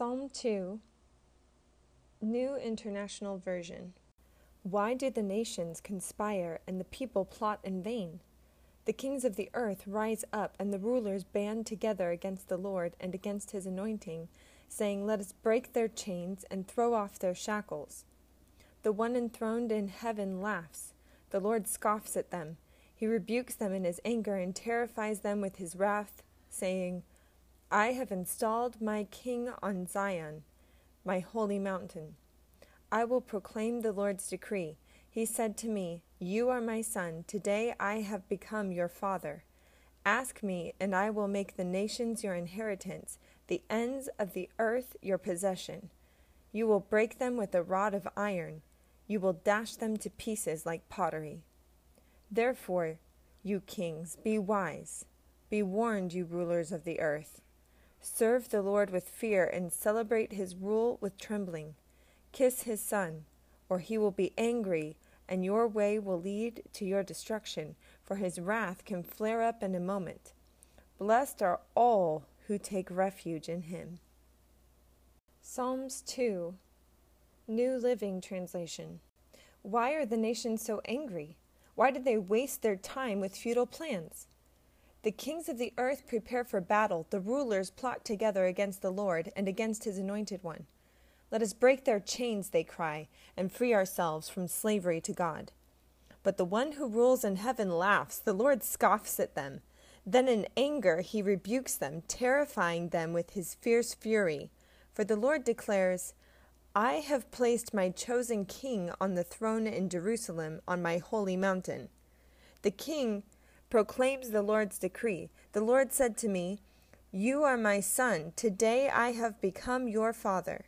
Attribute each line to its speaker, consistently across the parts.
Speaker 1: Psalm 2, New International Version. Why do the nations conspire and the people plot in vain? The kings of the earth rise up, and the rulers band together against the Lord and against his anointing, saying, Let us break their chains and throw off their shackles. The one enthroned in heaven laughs. The Lord scoffs at them. He rebukes them in his anger and terrifies them with his wrath, saying, I have installed my king on Zion, my holy mountain. I will proclaim the Lord's decree. He said to me, You are my son. Today I have become your father. Ask me, and I will make the nations your inheritance, the ends of the earth your possession. You will break them with a rod of iron. You will dash them to pieces like pottery. Therefore, you kings, be wise. Be warned, you rulers of the earth. Serve the Lord with fear and celebrate his rule with trembling. Kiss his son, or he will be angry, and your way will lead to your destruction, for his wrath can flare up in a moment. Blessed are all who take refuge in him. Psalms 2 New Living Translation Why are the nations so angry? Why do they waste their time with futile plans? The kings of the earth prepare for battle, the rulers plot together against the Lord and against his anointed one. Let us break their chains, they cry, and free ourselves from slavery to God. But the one who rules in heaven laughs, the Lord scoffs at them. Then in anger he rebukes them, terrifying them with his fierce fury. For the Lord declares, I have placed my chosen king on the throne in Jerusalem on my holy mountain. The king proclaims the Lord's decree. The Lord said to me, You are my son. Today I have become your father.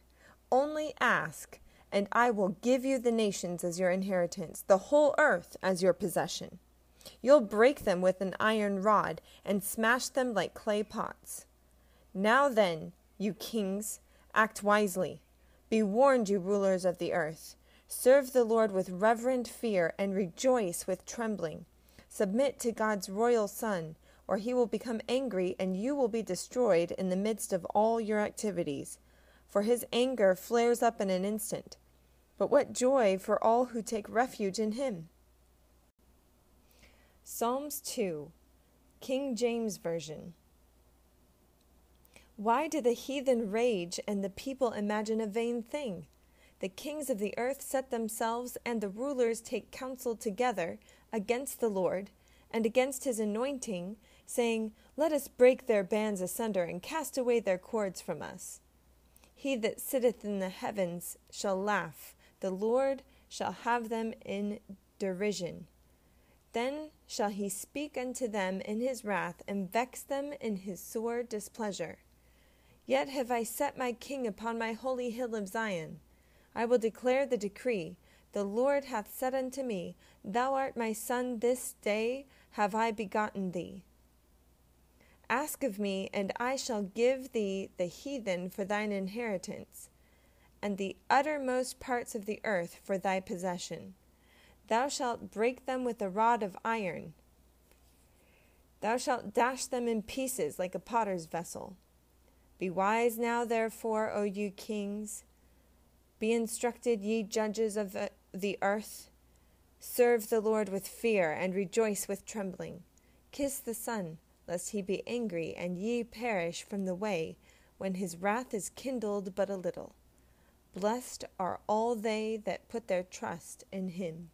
Speaker 1: Only ask, and I will give you the nations as your inheritance, the whole earth as your possession. You'll break them with an iron rod and smash them like clay pots. Now then, you kings, act wisely. Be warned, you rulers of the earth. Serve the Lord with reverent fear and rejoice with trembling. Submit to God's royal Son, or he will become angry and you will be destroyed in the midst of all your activities. For his anger flares up in an instant. But what joy for all who take refuge in him! Psalms 2, King James Version. Why do the heathen rage and the people imagine a vain thing? The kings of the earth set themselves, and the rulers take counsel together against the Lord and against his anointing, saying, Let us break their bands asunder and cast away their cords from us. He that sitteth in the heavens shall laugh, the Lord shall have them in derision. Then shall he speak unto them in his wrath, and vex them in his sore displeasure. Yet have I set my king upon my holy hill of Zion. I will declare the decree. The Lord hath said unto me, Thou art my son, this day have I begotten thee. Ask of me, and I shall give thee the heathen for thine inheritance, and the uttermost parts of the earth for thy possession. Thou shalt break them with a rod of iron. Thou shalt dash them in pieces like a potter's vessel. Be wise now, therefore, O you kings. Be instructed, ye judges of the, the earth. Serve the Lord with fear, and rejoice with trembling. Kiss the Son, lest he be angry, and ye perish from the way, when his wrath is kindled but a little. Blessed are all they that put their trust in him.